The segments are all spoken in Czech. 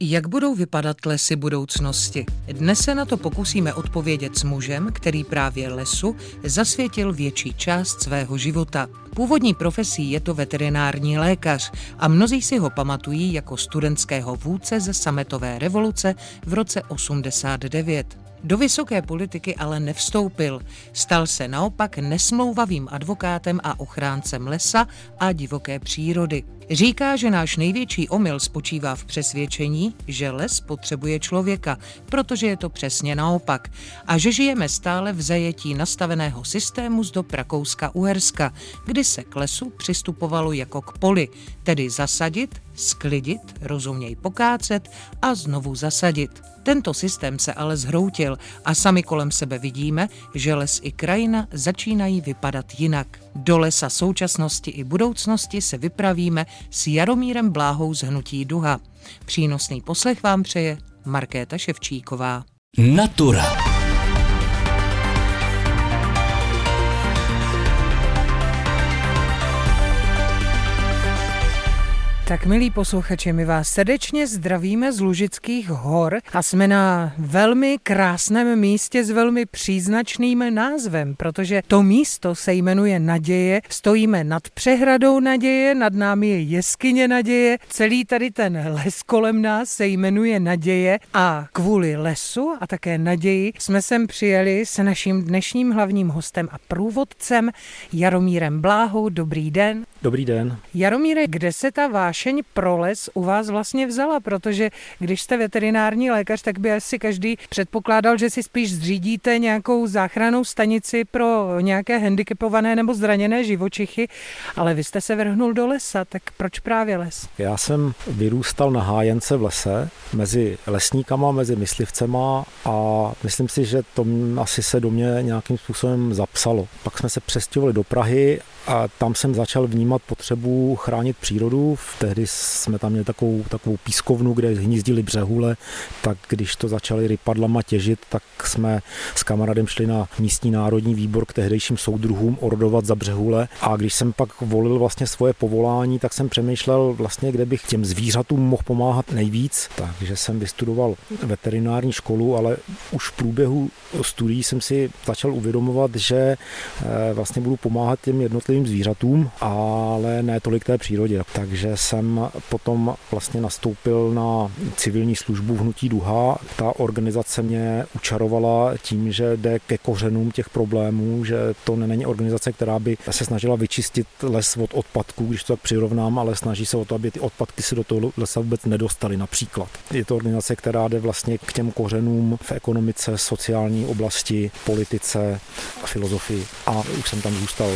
Jak budou vypadat lesy budoucnosti? Dnes se na to pokusíme odpovědět s mužem, který právě lesu zasvětil větší část svého života. Původní profesí je to veterinární lékař a mnozí si ho pamatují jako studentského vůdce ze sametové revoluce v roce 89. Do vysoké politiky ale nevstoupil. Stal se naopak nesmlouvavým advokátem a ochráncem lesa a divoké přírody. Říká, že náš největší omyl spočívá v přesvědčení, že les potřebuje člověka, protože je to přesně naopak, a že žijeme stále v zajetí nastaveného systému z do Rakouska-Uherska, kdy se k lesu přistupovalo jako k poli, tedy zasadit, sklidit, rozuměj pokácet a znovu zasadit. Tento systém se ale zhroutil a sami kolem sebe vidíme, že les i krajina začínají vypadat jinak. Do lesa současnosti i budoucnosti se vypravíme s Jaromírem Bláhou z Hnutí Duha. Přínosný poslech vám přeje Markéta Ševčíková. Natura. Tak milí posluchači, my vás srdečně zdravíme z Lužických hor a jsme na velmi krásném místě s velmi příznačným názvem, protože to místo se jmenuje Naděje, stojíme nad přehradou Naděje, nad námi je jeskyně Naděje, celý tady ten les kolem nás se jmenuje Naděje a kvůli lesu a také naději jsme sem přijeli s naším dnešním hlavním hostem a průvodcem Jaromírem Bláhou. Dobrý den. Dobrý den. Jaromíre, kde se ta vášeň pro les u vás vlastně vzala? Protože když jste veterinární lékař, tak by asi každý předpokládal, že si spíš zřídíte nějakou záchranou stanici pro nějaké handicapované nebo zraněné živočichy, ale vy jste se vrhnul do lesa, tak proč právě les? Já jsem vyrůstal na hájence v lese, mezi lesníkama, mezi myslivcema a myslím si, že to asi se do mě nějakým způsobem zapsalo. Pak jsme se přestěhovali do Prahy a tam jsem začal vnímat potřebu chránit přírodu. Tehdy jsme tam měli takovou, takovou pískovnu, kde hnízdili břehule, tak když to začali rypadlama těžit, tak jsme s kamarádem šli na místní národní výbor k tehdejším soudruhům orodovat za břehule. A když jsem pak volil vlastně svoje povolání, tak jsem přemýšlel vlastně, kde bych těm zvířatům mohl pomáhat nejvíc. Takže jsem vystudoval veterinární školu, ale už v průběhu studií jsem si začal uvědomovat, že eh, vlastně budu pomáhat těm jednotlivým jednotlivým zvířatům, ale ne tolik té přírodě. Takže jsem potom vlastně nastoupil na civilní službu v Hnutí Duha. Ta organizace mě učarovala tím, že jde ke kořenům těch problémů, že to není organizace, která by se snažila vyčistit les od odpadků, když to tak přirovnám, ale snaží se o to, aby ty odpadky se do toho lesa vůbec nedostaly například. Je to organizace, která jde vlastně k těm kořenům v ekonomice, sociální oblasti, politice a filozofii. A už jsem tam zůstal.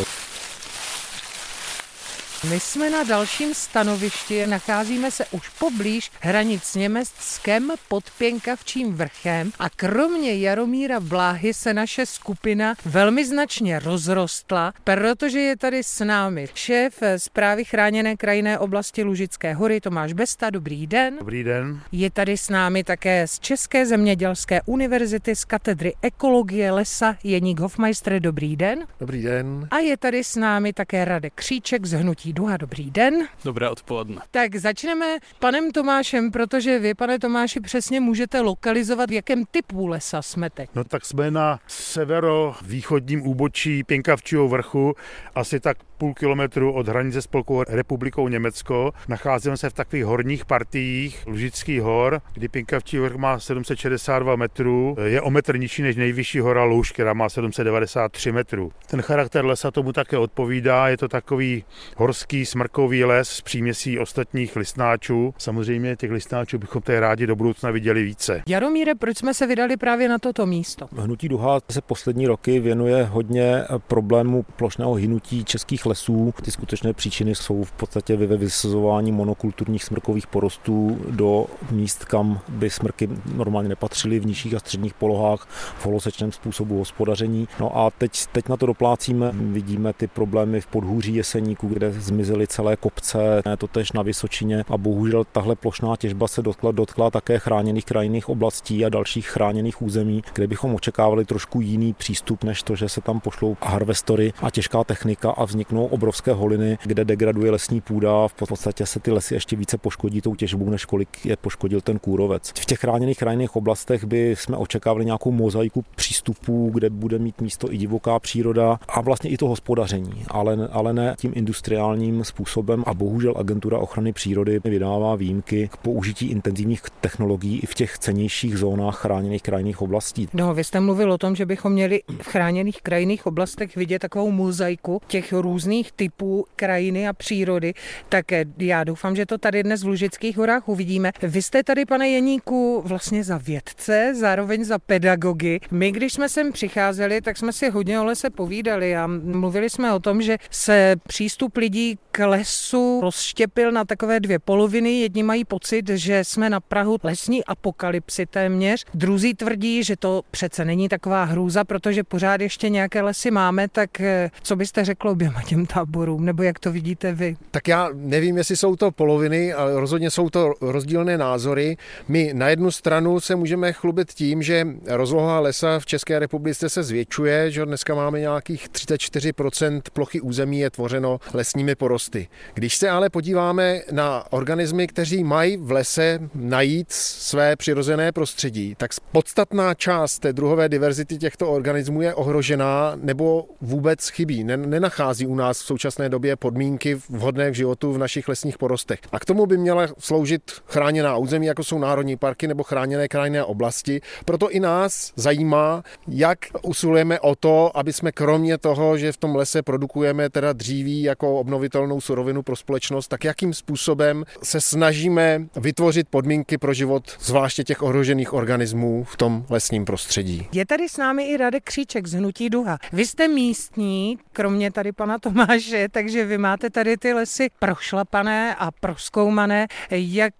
My jsme na dalším stanovišti, nacházíme se už poblíž hranic s Německem pod Pěnkavčím vrchem a kromě Jaromíra Bláhy se naše skupina velmi značně rozrostla, protože je tady s námi šéf zprávy chráněné krajinné oblasti Lužické hory Tomáš Besta. Dobrý den. Dobrý den. Je tady s námi také z České zemědělské univerzity z katedry ekologie lesa Jeník Hofmeister. Dobrý den. Dobrý den. A je tady s námi také Radek Kříček z Hnutí Hnutí Duha. Dobrý den. Dobré odpoledne. Tak začneme panem Tomášem, protože vy, pane Tomáši, přesně můžete lokalizovat, v jakém typu lesa jsme teď. No tak jsme na severovýchodním úbočí Pěnkavčího vrchu, asi tak půl kilometru od hranice Spolkovou republikou Německo. Nacházíme se v takových horních partiích Lužických hor, kdy Pěnkavčí vrch má 762 metrů, je o metr nižší než nejvyšší hora Luž, která má 793 metrů. Ten charakter lesa tomu také odpovídá, je to takový horský obrovský smrkový les s příměsí ostatních listnáčů. Samozřejmě těch listnáčů bychom tady rádi do budoucna viděli více. Jaromíre, proč jsme se vydali právě na toto místo? Hnutí Duha se poslední roky věnuje hodně problému plošného hynutí českých lesů. Ty skutečné příčiny jsou v podstatě ve vysazování monokulturních smrkových porostů do míst, kam by smrky normálně nepatřily v nižších a středních polohách v holosečném způsobu hospodaření. No a teď, teď na to doplácíme. Vidíme ty problémy v podhůří Jeseníku, kde zmizely celé kopce, to tež na Vysočině a bohužel tahle plošná těžba se dotkla, dotkla také chráněných krajinných oblastí a dalších chráněných území, kde bychom očekávali trošku jiný přístup, než to, že se tam pošlou harvestory a těžká technika a vzniknou obrovské holiny, kde degraduje lesní půda. V podstatě se ty lesy ještě více poškodí tou těžbou, než kolik je poškodil ten kůrovec. V těch chráněných krajinných oblastech by jsme očekávali nějakou mozaiku přístupů, kde bude mít místo i divoká příroda a vlastně i to hospodaření, ale, ale ne tím industriálním způsobem. A bohužel agentura ochrany přírody vydává výjimky k použití intenzivních technologií i v těch cenějších zónách chráněných krajinných oblastí. No, vy jste mluvil o tom, že bychom měli v chráněných krajinných oblastech vidět takovou mozaiku těch různých typů krajiny a přírody. Tak já doufám, že to tady dnes v Lužických horách uvidíme. Vy jste tady, pane Jeníku, vlastně za vědce, zároveň za pedagogy. My, když jsme sem přicházeli, tak jsme si hodně o lese povídali a mluvili jsme o tom, že se přístup lidí k lesu rozštěpil na takové dvě poloviny. Jedni mají pocit, že jsme na Prahu lesní apokalypsy téměř. Druzí tvrdí, že to přece není taková hrůza, protože pořád ještě nějaké lesy máme, tak eh, co byste řekl oběma těm táborům, nebo jak to vidíte vy? Tak já nevím, jestli jsou to poloviny, ale rozhodně jsou to rozdílné názory. My na jednu stranu se můžeme chlubit tím, že rozloha lesa v České republice se zvětšuje, že dneska máme nějakých 34% plochy území je tvořeno lesními porosty. Když se ale podíváme na organismy, kteří mají v lese najít své přirozené prostředí, tak podstatná část té druhové diverzity těchto organismů je ohrožená nebo vůbec chybí. Nenachází u nás v současné době podmínky vhodné k životu v našich lesních porostech. A k tomu by měla sloužit chráněná území, jako jsou národní parky nebo chráněné krajinné oblasti. Proto i nás zajímá, jak usilujeme o to, aby jsme kromě toho, že v tom lese produkujeme teda dříví jako obnovitelnou surovinu pro společnost, tak jakým způsobem se snažíme vytvořit podmínky pro život zvláště těch ohrožených organismů v tom lesním prostředí. Je tady s námi i Radek Kříček z Hnutí Duha. Vy jste místní, kromě tady pana Tomáše, takže vy máte tady ty lesy prošlapané a proskoumané. Jak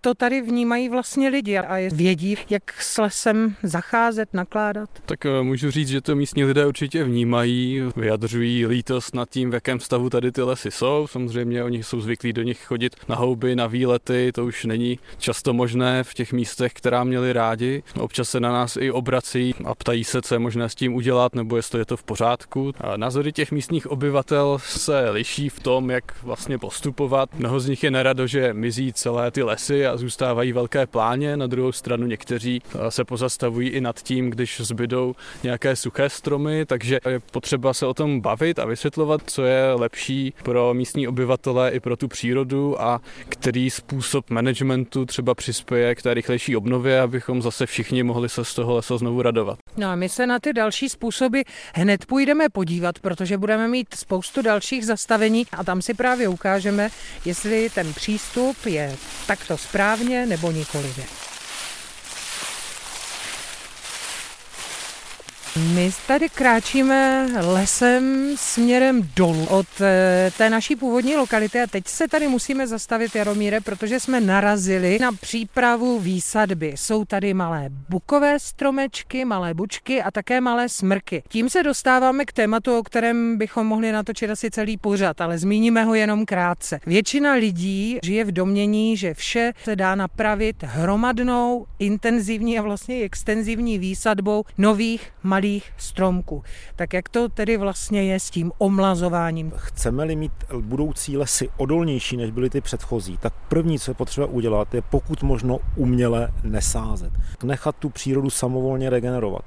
to tady vnímají vlastně lidi a vědí, jak s lesem zacházet, nakládat? Tak eh, můžu říct, že to místní lidé určitě vnímají, vyjadřují lítost nad tím, v jakém stavu tady ty lesy jsou. Samozřejmě oni jsou zvyklí do nich chodit na houby, na výlety, to už není často možné v těch místech, která měli rádi. Občas se na nás i obrací a ptají se, co je možné s tím udělat, nebo jestli je to v pořádku. A názory těch místních obyvatel se liší v tom, jak vlastně postupovat. Mnoho z nich je nerado, že mizí celé ty lesy a zůstávají velké pláně. Na druhou stranu někteří se pozastavují i nad tím, když zbydou nějaké suché stromy, takže je potřeba se o tom bavit a vysvětlovat, co je lepší pro místní obyvatele i pro tu přírodu a který způsob managementu třeba přispěje k té rychlejší obnově, abychom zase všichni mohli se z toho lesa znovu radovat. No a my se na ty další způsoby hned půjdeme podívat, protože budeme mít spoustu dalších zastavení a tam si právě ukážeme, jestli ten přístup je takto správně nebo nikoliv. My tady kráčíme lesem směrem dolů od eh, té naší původní lokality a teď se tady musíme zastavit, Jaromíre, protože jsme narazili na přípravu výsadby. Jsou tady malé bukové stromečky, malé bučky a také malé smrky. Tím se dostáváme k tématu, o kterém bychom mohli natočit asi celý pořad, ale zmíníme ho jenom krátce. Většina lidí žije v domění, že vše se dá napravit hromadnou, intenzivní a vlastně extenzivní výsadbou nových malých malých stromků. Tak jak to tedy vlastně je s tím omlazováním? Chceme-li mít budoucí lesy odolnější, než byly ty předchozí, tak první, co je potřeba udělat, je pokud možno uměle nesázet. Nechat tu přírodu samovolně regenerovat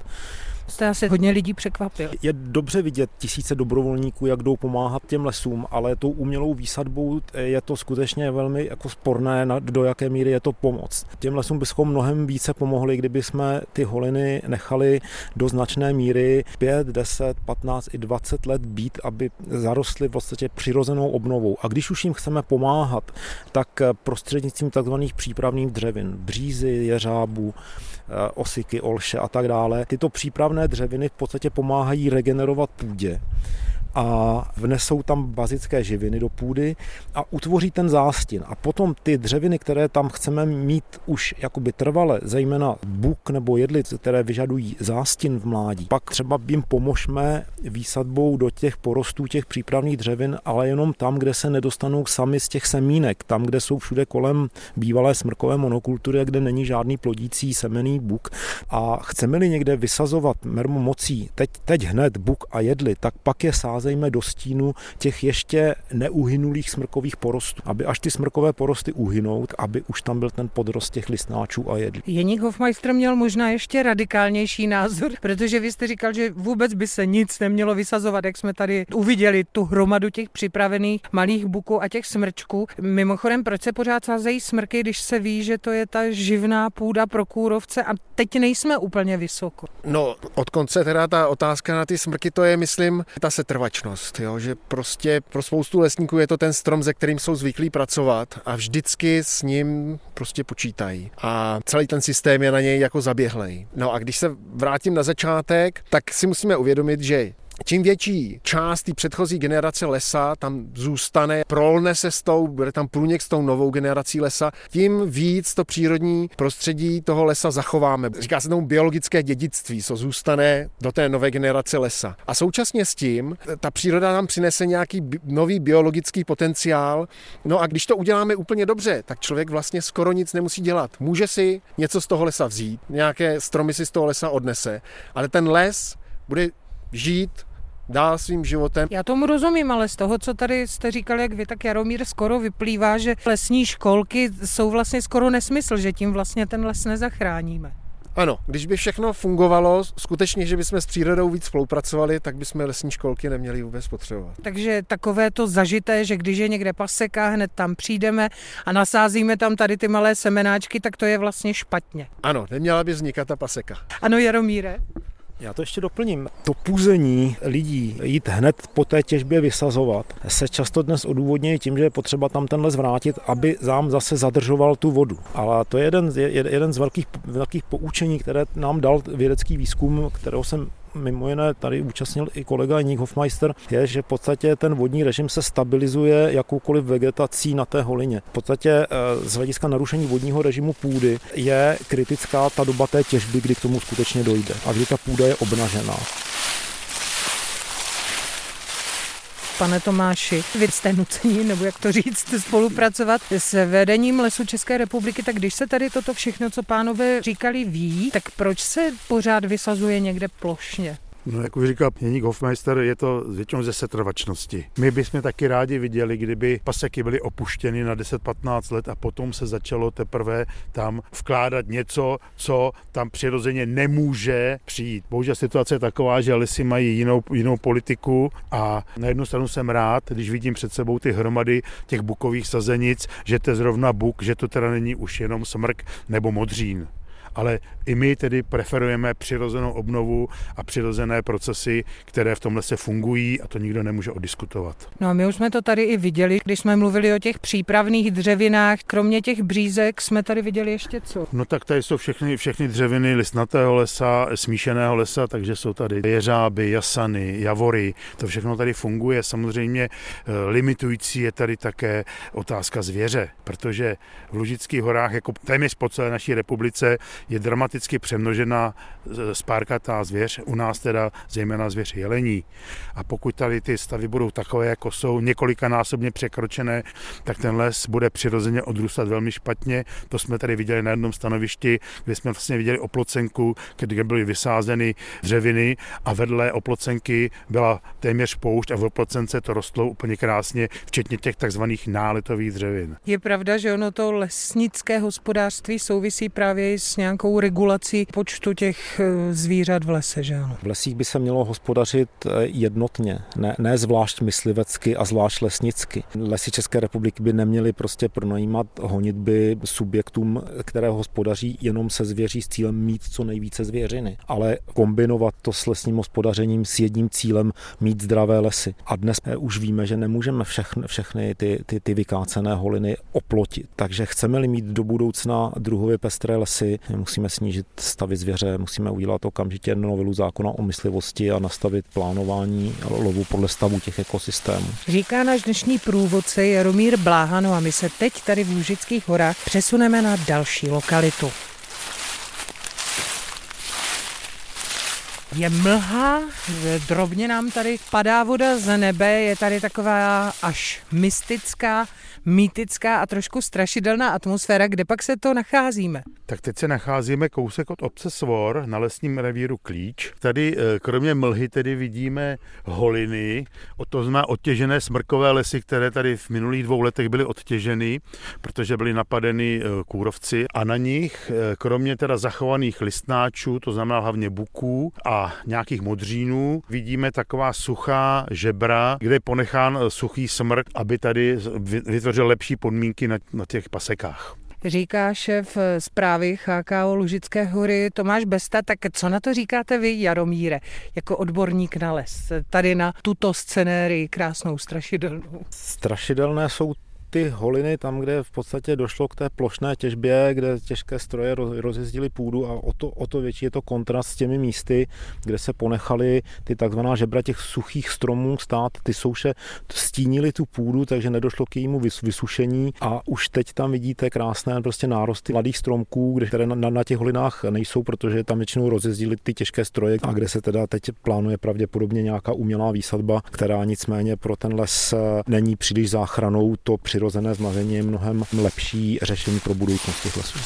jste asi hodně lidí překvapil. Je dobře vidět tisíce dobrovolníků, jak jdou pomáhat těm lesům, ale tou umělou výsadbou je to skutečně velmi jako sporné, do jaké míry je to pomoc. Těm lesům bychom mnohem více pomohli, kdyby jsme ty holiny nechali do značné míry 5, 10, 15 i 20 let být, aby zarostly v podstatě přirozenou obnovou. A když už jim chceme pomáhat, tak prostřednictvím tzv. přípravných dřevin, břízy, jeřábů, Eh, osiky, olše a tak dále. Tyto přípravné dřeviny v podstatě pomáhají regenerovat půdě a vnesou tam bazické živiny do půdy a utvoří ten zástin. A potom ty dřeviny, které tam chceme mít už jakoby trvale, zejména buk nebo jedlic, které vyžadují zástin v mládí, pak třeba jim pomožme výsadbou do těch porostů těch přípravných dřevin, ale jenom tam, kde se nedostanou sami z těch semínek, tam, kde jsou všude kolem bývalé smrkové monokultury, kde není žádný plodící semený buk. A chceme-li někde vysazovat mermomocí teď, teď hned buk a jedli, tak pak je sázejme do stínu těch ještě neuhynulých smrkových porostů, aby až ty smrkové porosty uhynou, aby už tam byl ten podrost těch listnáčů a jedli. Jeník Hofmeister měl možná ještě radikálnější názor, protože vy jste říkal, že vůbec by se nic nemělo vysazovat, jak jsme tady uviděli tu hromadu těch připravených malých buků a těch smrčků. Mimochodem, proč se pořád sázejí smrky, když se ví, že to je ta živná půda pro kůrovce a teď nejsme úplně vysoko? No, od konce teda ta otázka na ty smrky, to je, myslím, ta setrvačnost, jo? že prostě pro spoustu lesníků je to ten strom, ze kterým jsou zvyklí pracovat a vždycky s ním prostě počítají. A celý ten systém je na něj jako zaběhlej. No a když se vrátím na začátek, tak si musíme uvědomit, že Čím větší část té předchozí generace lesa tam zůstane, prolne se s tou, bude tam průnik s tou novou generací lesa, tím víc to přírodní prostředí toho lesa zachováme. Říká se tomu biologické dědictví, co zůstane do té nové generace lesa. A současně s tím ta příroda nám přinese nějaký nový biologický potenciál. No a když to uděláme úplně dobře, tak člověk vlastně skoro nic nemusí dělat. Může si něco z toho lesa vzít, nějaké stromy si z toho lesa odnese, ale ten les bude žít dál svým životem. Já tomu rozumím, ale z toho, co tady jste říkal, jak vy, tak Jaromír skoro vyplývá, že lesní školky jsou vlastně skoro nesmysl, že tím vlastně ten les nezachráníme. Ano, když by všechno fungovalo, skutečně, že bychom s přírodou víc spolupracovali, tak bychom lesní školky neměli vůbec potřebovat. Takže takové to zažité, že když je někde paseka, hned tam přijdeme a nasázíme tam tady ty malé semenáčky, tak to je vlastně špatně. Ano, neměla by vznikat ta paseka. Ano, Jaromíre? Já to ještě doplním. To půzení lidí jít hned po té těžbě vysazovat se často dnes odůvodňuje tím, že je potřeba tam ten les vrátit, aby zám zase zadržoval tu vodu. Ale to je jeden, jeden z velkých, velkých poučení, které nám dal vědecký výzkum, kterého jsem mimo jiné tady účastnil i kolega Jeník Hofmeister, je, že v podstatě ten vodní režim se stabilizuje jakoukoliv vegetací na té holině. V podstatě eh, z hlediska narušení vodního režimu půdy je kritická ta doba té těžby, kdy k tomu skutečně dojde a kdy ta půda je obnažená. Pane Tomáši, vy jste nucení, nebo jak to říct, spolupracovat s vedením Lesu České republiky, tak když se tady toto všechno, co pánové říkali, ví, tak proč se pořád vysazuje někde plošně? No, jak už říkal Jeník Hofmeister, je to většinou ze setrvačnosti. My bychom taky rádi viděli, kdyby paseky byly opuštěny na 10-15 let a potom se začalo teprve tam vkládat něco, co tam přirozeně nemůže přijít. Bohužel situace je taková, že lesy mají jinou, jinou politiku a na jednu stranu jsem rád, když vidím před sebou ty hromady těch bukových sazenic, že to je zrovna buk, že to teda není už jenom smrk nebo modřín ale i my tedy preferujeme přirozenou obnovu a přirozené procesy, které v tom lese fungují a to nikdo nemůže odiskutovat. No a my už jsme to tady i viděli, když jsme mluvili o těch přípravných dřevinách. Kromě těch břízek jsme tady viděli ještě co? No tak tady jsou všechny, všechny dřeviny listnatého lesa, smíšeného lesa, takže jsou tady jeřáby, jasany, javory, to všechno tady funguje. Samozřejmě eh, limitující je tady také otázka zvěře, protože v Lužických horách, jako téměř po celé naší republice, je dramaticky přemnožena spárkatá zvěř, u nás teda zejména zvěř jelení. A pokud tady ty stavy budou takové, jako jsou, několikanásobně překročené, tak ten les bude přirozeně odrůstat velmi špatně. To jsme tady viděli na jednom stanovišti, kde jsme vlastně viděli oplocenku, kde byly vysázeny dřeviny a vedle oplocenky byla téměř poušť a v oplocence to rostlo úplně krásně, včetně těch takzvaných náletových dřevin. Je pravda, že ono to lesnické hospodářství souvisí právě s nějakou nějakou regulací počtu těch eh, zvířat v lese, že ano? V lesích by se mělo hospodařit eh, jednotně, ne, ne zvlášť myslivecky a zvlášť lesnicky. Lesy České republiky by neměly prostě pronajímat honitby subjektům, které hospodaří jenom se zvěří s cílem mít co nejvíce zvěřiny, ale kombinovat to s lesním hospodařením s jedním cílem mít zdravé lesy. A dnes eh, už víme, že nemůžeme všechny, všechny ty, ty, ty vykácené holiny oplotit. Takže chceme-li mít do budoucna druhově pestré lesy, musíme snížit stavy zvěře, musíme udělat okamžitě novelu zákona o myslivosti a nastavit plánování lovu podle stavu těch ekosystémů. Říká náš dnešní průvodce Jaromír Bláhano a my se teď tady v Lužických horách přesuneme na další lokalitu. Je mlha, drobně nám tady padá voda z nebe, je tady taková až mystická, mýtická a trošku strašidelná atmosféra, kde pak se to nacházíme. Tak teď se nacházíme kousek od obce Svor na lesním revíru Klíč. Tady eh, kromě mlhy tedy vidíme holiny, to znamená odtěžené smrkové lesy, které tady v minulých dvou letech byly odtěženy, protože byly napadeny eh, kůrovci a na nich, eh, kromě teda zachovaných listnáčů, to znamená hlavně buků a nějakých modřínů, vidíme taková suchá žebra, kde je ponechán suchý smrk, aby tady vytvořil lepší podmínky na, na těch pasekách říká šéf zprávy HKO Lužické hory Tomáš Besta, tak co na to říkáte vy, Jaromíre, jako odborník na les, tady na tuto scenérii krásnou, strašidelnou? Strašidelné jsou ty holiny tam, kde v podstatě došlo k té plošné těžbě, kde těžké stroje rozjezdily půdu a o to, o to větší je to kontrast s těmi místy, kde se ponechaly ty takzvaná žebra těch suchých stromů stát. Ty souše stínily tu půdu, takže nedošlo k jejímu vysušení a už teď tam vidíte krásné prostě nárosty mladých stromků, které na, na, na těch holinách nejsou, protože tam většinou rozjezdily ty těžké stroje a kde se teda teď plánuje pravděpodobně nějaká umělá výsadba, která nicméně pro ten les není příliš záchranou, to při přirozené zmazení je mnohem lepší řešení pro budoucnost těch lesů.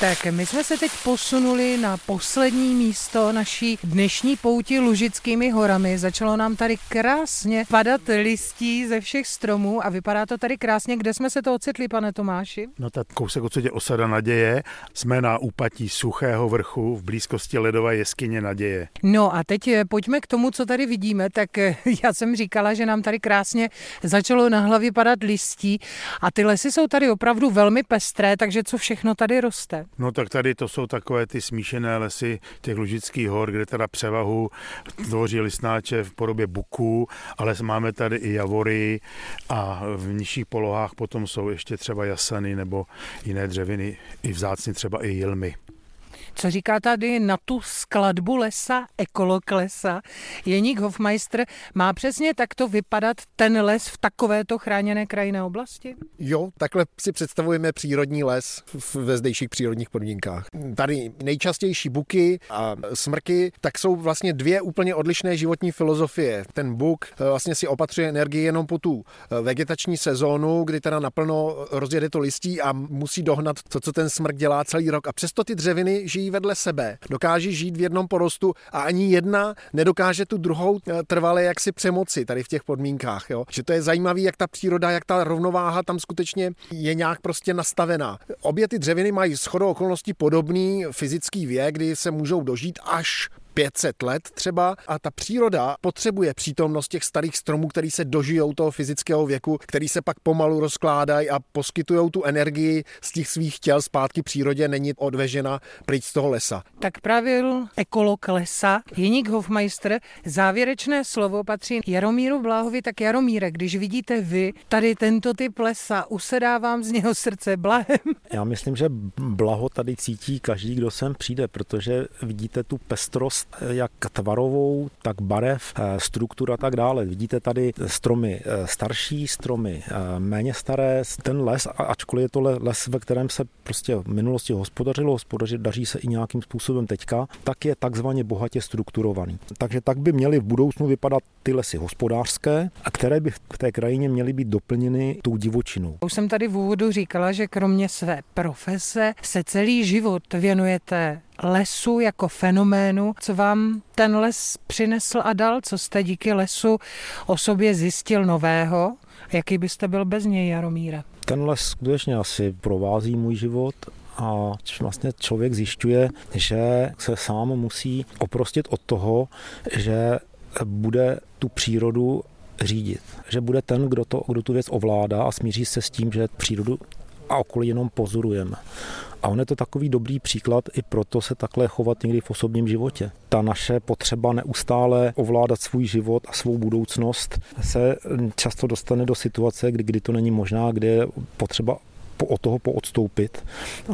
Tak my jsme se teď posunuli na poslední místo naší dnešní pouti Lužickými horami. Začalo nám tady krásně padat listí ze všech stromů a vypadá to tady krásně. Kde jsme se to ocitli, pane Tomáši? No tak kousek odsadě osada Naděje. Jsme na úpatí Suchého vrchu v blízkosti ledové jeskyně Naděje. No a teď eh, pojďme k tomu, co tady vidíme. Tak eh, já jsem říkala, že nám tady krásně začalo na hlavě padat listí a ty lesy jsou tady opravdu velmi pestré, takže co všechno tady roste? No tak tady to jsou takové ty smíšené lesy těch Lužických hor, kde teda převahu tvoří lisnáče v podobě buků, ale máme tady i javory a v nižších polohách potom jsou ještě třeba jasany nebo jiné dřeviny, i vzácně třeba i jilmy. Co říká tady na tu skladbu lesa, ekolog lesa? Jeník Hofmeister, má přesně takto vypadat ten les v takovéto chráněné krajinné oblasti? Jo, takhle si představujeme přírodní les ve zdejších přírodních podmínkách. Tady nejčastější buky a smrky, tak jsou vlastně dvě úplně odlišné životní filozofie. Ten buk eh, vlastně si opatřuje energii jenom po tu eh, vegetační sezónu, kdy teda naplno rozjede to listí a musí dohnat to, co ten smrk dělá celý rok. A přesto ty dřeviny žijí vedle sebe, dokáže žít v jednom porostu a ani jedna nedokáže tu druhou eh, trvale jaksi přemoci tady v těch podmínkách. Jo? Že to je zajímavé, jak ta příroda, jak ta rovnováha tam skutečně je nějak prostě nastavená. Obě ty dřeviny mají shodou okolností podobný fyzický věk, kdy se můžou dožít až 500 let třeba a ta příroda potřebuje přítomnost těch starých stromů, který se dožijou toho fyzického věku, který se pak pomalu rozkládají a poskytují tu energii z těch svých těl zpátky přírodě, není odvežena pryč z toho lesa. Tak pravil ekolog lesa Jeník Hofmeister. Závěrečné slovo patří Jaromíru Bláhovi. Tak Jaromíre, když vidíte vy tady tento typ lesa, usedá vám z něho srdce blahem? Já myslím, že blaho tady cítí každý, kdo sem přijde, protože vidíte tu pestrost jak tvarovou, tak barev, eh, struktura a tak dále. Vidíte tady stromy eh, starší, stromy eh, méně staré. Ten les, ačkoliv je to les, ve kterém se prostě v minulosti hospodařilo, hospodařit daří se i nějakým způsobem teďka, tak je takzvaně bohatě strukturovaný. Takže tak by měly v budoucnu vypadat ty lesy hospodářské, a které by v té krajině měly být doplněny tou divočinou. Už jsem tady v úvodu říkala, že kromě své profese se celý život věnujete lesu jako fenoménu. Co vám ten les přinesl a dal? Co jste díky lesu o sobě zjistil nového? Jaký byste byl bez něj, Jaromíre? Ten les skutečně asi provází můj život a vlastně člověk zjišťuje, že se sám musí oprostit od toho, že bude tu přírodu řídit. Že bude ten, kdo, to, kdo tu věc ovládá a smíří se s tím, že přírodu a okolí jenom pozorujeme. A on je to takový dobrý příklad, i proto se takhle chovat někdy v osobním životě. Ta naše potřeba neustále ovládat svůj život a svou budoucnost se často dostane do situace, kdy, kdy to není možná, kdy je potřeba od toho poodstoupit,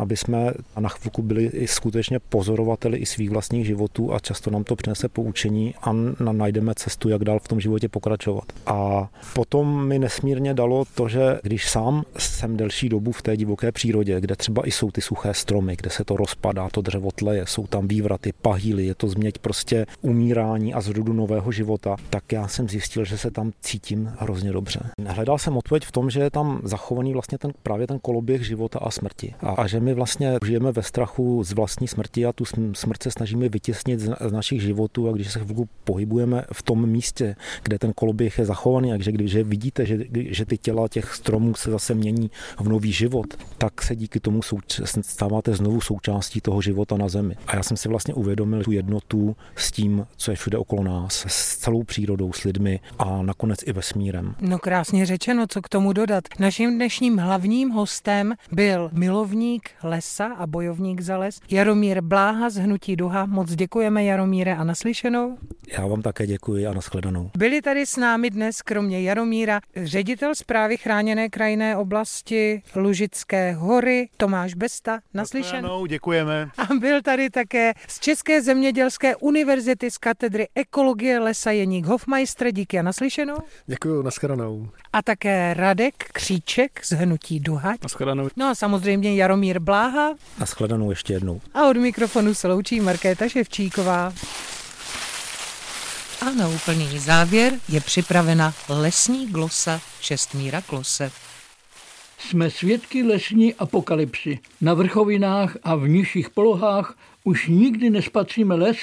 aby jsme na chvilku byli i skutečně pozorovateli i svých vlastních životů a často nám to přinese poučení a najdeme cestu, jak dál v tom životě pokračovat. A potom mi nesmírně dalo to, že když sám jsem delší dobu v té divoké přírodě, kde třeba i jsou ty suché stromy, kde se to rozpadá, to dřevo tleje, jsou tam vývraty, pahýly, je to změť prostě umírání a zrodu nového života, tak já jsem zjistil, že se tam cítím hrozně dobře. Hledal jsem odpověď v tom, že je tam zachovaný vlastně ten, právě ten koloběh života a smrti. A, a že my vlastně žijeme ve strachu z vlastní smrti a tu smrt se snažíme vytěsnit z, z našich životů a když se chvilku pohybujeme v tom místě, kde ten koloběh je zachovaný, takže když vidíte, že, že ty těla těch stromů se zase mění v nový život, tak se díky tomu souč- stáváte znovu součástí toho života na zemi. A já jsem si vlastně uvědomil tu jednotu s tím, co je všude okolo nás, s celou přírodou, s lidmi a nakonec i vesmírem. No krásně řečeno, co k tomu dodat. Naším dnešním hlavním hostem byl milovník lesa a bojovník za les Jaromír Bláha z Hnutí Duha. Moc děkujeme Jaromíre a naslyšenou. Já vám také děkuji a nashledanou. Byli tady s námi dnes kromě Jaromíra ředitel zprávy chráněné krajinné oblasti Lužické hory Tomáš Besta. Naslyšenou, děkujeme. A byl tady také z České zemědělské univerzity z katedry ekologie lesa Jeník Hofmeister. Díky a naslyšenou. Děkuji, nashledanou. A také Radek Kříček z Hnutí Duha. Nashledanou. No a samozřejmě Jaromír Bláha. Nashledanou ještě jednou. A od mikrofonu se loučí Markéta Ševčíková. A na úplný závěr je připravena lesní glosa Čestmíra Klose. Jsme svědky lesní apokalypsy. Na vrchovinách a v nižších polohách už nikdy nespatříme les,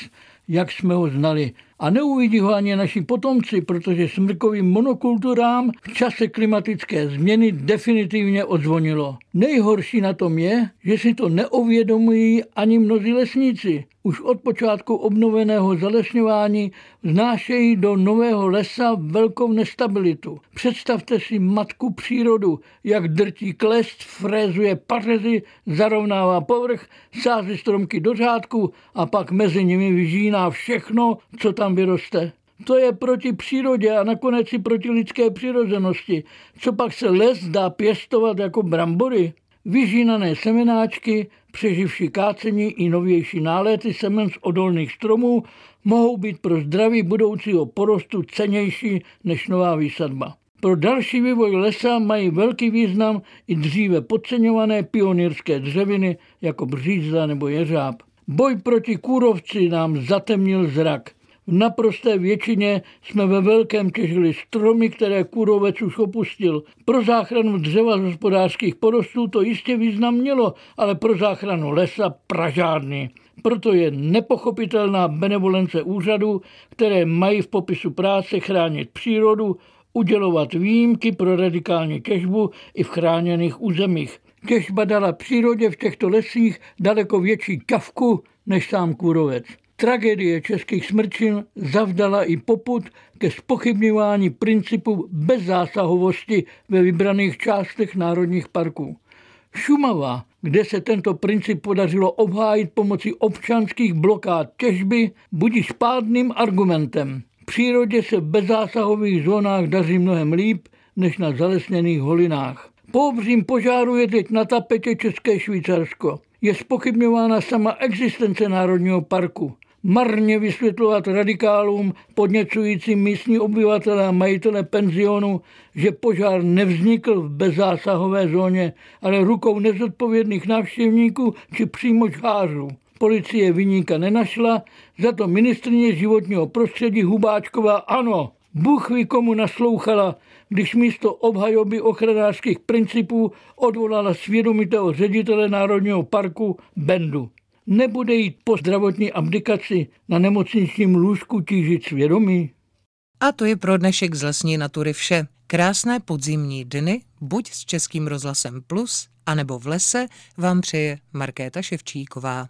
jak jsme ho znali. A neuvidí ho ani naši potomci, protože smrkovým monokulturám v čase klimatické změny definitivně odzvonilo. Nejhorší na tom je, že si to neuvědomují ani mnozí lesníci. Už od počátku obnoveného zalesňování vznášejí do nového lesa velkou nestabilitu. Představte si matku přírodu, jak drtí klest, frézuje pařezy, zarovnává povrch, sází stromky do řádku a pak mezi nimi vyžíná všechno, co tam vyroste. To je proti přírodě a nakonec i proti lidské přirozenosti. Co pak se les dá pěstovat jako brambory? Vyžínané semenáčky, přeživší kácení i novější náléty semen z odolných stromů mohou být pro zdraví budoucího porostu cenější než nová výsadba. Pro další vývoj lesa mají velký význam i dříve podceňované pionýrské dřeviny jako břízla nebo jeřáb. Boj proti kůrovci nám zatemnil zrak – v naprosté většině jsme ve velkém těžili stromy, které kůrovec už opustil. Pro záchranu dřeva z hospodářských porostů to jistě význam mělo, ale pro záchranu lesa pražádný. Proto je nepochopitelná benevolence úřadů, které mají v popisu práce chránit přírodu, udělovat výjimky pro radikální těžbu i v chráněných územích. Těžba dala přírodě v těchto lesích daleko větší kavku než sám kůrovec. Tragédie českých smrčin zavdala i poput ke spochybňování principu bezzásahovosti ve vybraných částech národních parků. Šumava, kde se tento princip podařilo obhájit pomocí občanských blokád těžby, budí spádným argumentem. V přírodě se v bezzásahových zónách daří mnohem líp než na zalesněných holinách. Po obřím požáru je teď na tapetě České Švýcarsko. Je spochybňována sama existence Národního parku marně vysvětlovat radikálům podněcujícím místní obyvatele a majitele penzionu, že požár nevznikl v bezzásahové zóně, ale rukou nezodpovědných návštěvníků či přímo žhářů. Policie vyníka nenašla, za to ministrně životního prostředí Hubáčková ano, Bůh ví, komu naslouchala, když místo obhajoby ochranářských principů odvolala svědomitého ředitele Národního parku Bendu nebude jít po zdravotní abdikaci na nemocničním lůžku tížit svědomí? A to je pro dnešek z lesní natury vše. Krásné podzimní dny, buď s Českým rozhlasem Plus, anebo v lese, vám přeje Markéta Ševčíková.